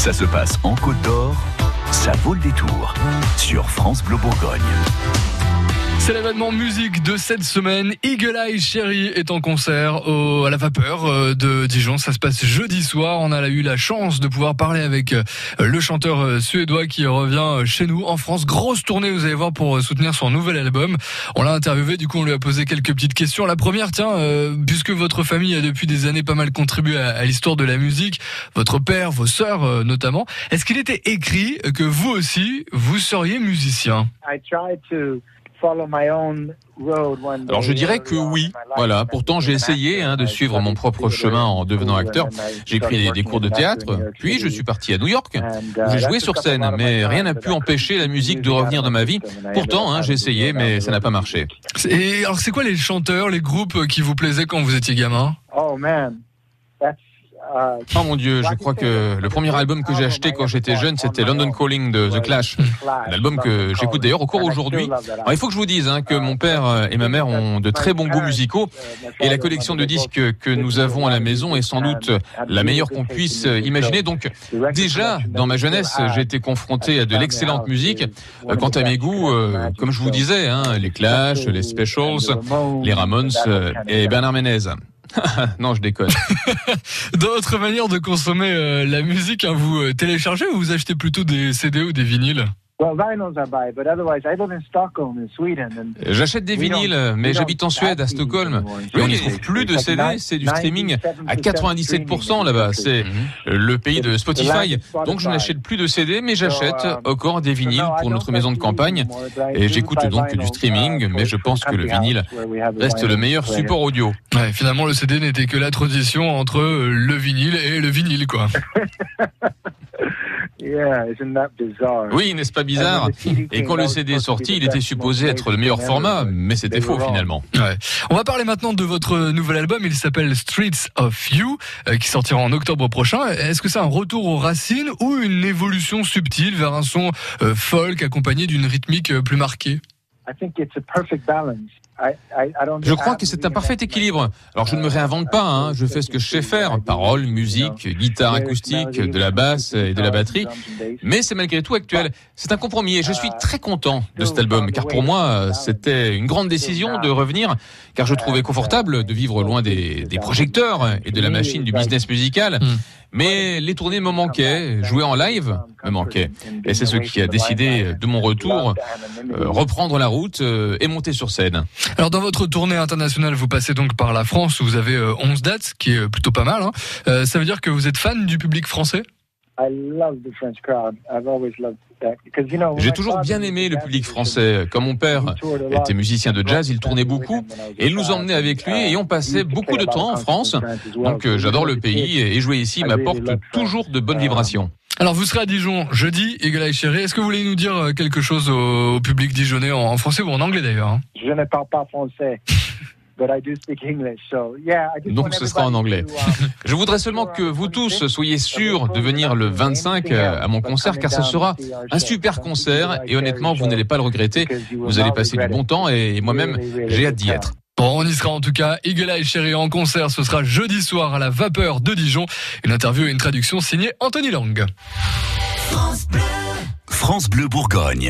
Ça se passe en Côte d'Or, ça vaut le détour sur France Bleu Bourgogne. C'est l'événement musique de cette semaine. Eagle Eye Cherry est en concert au, à la vapeur euh, de Dijon. Ça se passe jeudi soir. On a eu la chance de pouvoir parler avec euh, le chanteur euh, suédois qui revient chez nous en France. Grosse tournée, vous allez voir, pour soutenir son nouvel album. On l'a interviewé, du coup, on lui a posé quelques petites questions. La première, tiens, puisque votre famille a depuis des années pas mal contribué à, à l'histoire de la musique, votre père, vos sœurs notamment, est-ce qu'il était écrit que vous aussi, vous seriez musicien? Alors je dirais que oui. Voilà. Pourtant j'ai essayé hein, de suivre mon propre chemin en devenant acteur. J'ai pris des, cours de théâtre, puis je suis parti à New York où j'ai joué sur scène. Mais rien n'a pu empêcher la musique de revenir dans ma vie. Pourtant hein, j'ai essayé, mais ça n'a pas marché. Et alors c'est quoi les chanteurs, les groupes qui vous plaisaient quand vous étiez gamin? Oh man, Oh mon dieu, je crois que le premier album que j'ai acheté quand j'étais jeune, c'était London Calling de The Clash. Un album que j'écoute d'ailleurs encore aujourd'hui. il faut que je vous dise hein, que mon père et ma mère ont de très bons goûts musicaux et la collection de disques que nous avons à la maison est sans doute la meilleure qu'on puisse imaginer. Donc déjà, dans ma jeunesse, j'ai été confronté à de l'excellente musique. Quant à mes goûts, euh, comme je vous disais, hein, les Clash, les Specials, les Ramones et Bernard Menez. non, je déconne. D'autres manières de consommer euh, la musique, hein, vous euh, téléchargez ou vous achetez plutôt des CD ou des vinyles? J'achète des vinyles, mais j'habite en Suède, à Stockholm, et on n'y trouve plus de CD, c'est du streaming à 97% là-bas. C'est le pays de Spotify. Donc je n'achète plus de CD, mais j'achète um, encore des vinyles pour notre maison de campagne. Et j'écoute donc du streaming, mais je pense que le vinyle reste le meilleur support audio. finalement, le CD n'était que la transition entre le vinyle et le vinyle, quoi. Oui, n'est-ce pas bizarre? Et quand le CD est sorti, il était supposé être le meilleur format, mais c'était faux finalement. On va parler maintenant de votre nouvel album, il s'appelle Streets of You, euh, qui sortira en octobre prochain. Est-ce que c'est un retour aux racines ou une évolution subtile vers un son euh, folk accompagné d'une rythmique euh, plus marquée? Je crois que c'est un parfait équilibre. Alors je ne me réinvente pas, hein. je fais ce que je sais faire, paroles, musique, guitare acoustique, de la basse et de la batterie, mais c'est malgré tout actuel. C'est un compromis et je suis très content de cet album, car pour moi c'était une grande décision de revenir, car je trouvais confortable de vivre loin des, des projecteurs et de la machine du business musical. Hmm. Mais les tournées me manquaient, jouer en live me manquait. Et c'est ce qui a décidé de mon retour, euh, reprendre la route euh, et monter sur scène. Alors dans votre tournée internationale, vous passez donc par la France, vous avez 11 euh, dates, ce qui est plutôt pas mal. Hein. ça veut dire que vous êtes fan du public français? J'ai toujours bien aimé le public français. Comme mon père était musicien de jazz, il tournait beaucoup et il nous emmenait avec lui et on passait beaucoup de temps en France. Donc euh, j'adore le pays et jouer ici m'apporte toujours de bonnes vibrations. Alors vous serez à Dijon jeudi, Eagle Chéri. Est-ce que vous voulez nous dire euh, quelque chose au, public dijonnais en français ou en anglais d'ailleurs hein? Je ne parle pas français. Donc ce sera en anglais. Um, Je voudrais seulement que vous tous soyez sûrs de venir le 25 euh, à mon concert car ce sera un super concert et honnêtement vous n'allez pas le regretter. Vous allez passer du bon temps et moi-même j'ai hâte d'y être. Bon, on y sera en tout cas. Eagle Eye Chéri en concert, ce sera jeudi soir à la Vapeur de Dijon. Une interview et une traduction signée Anthony Lang. France Bleu Bourgogne.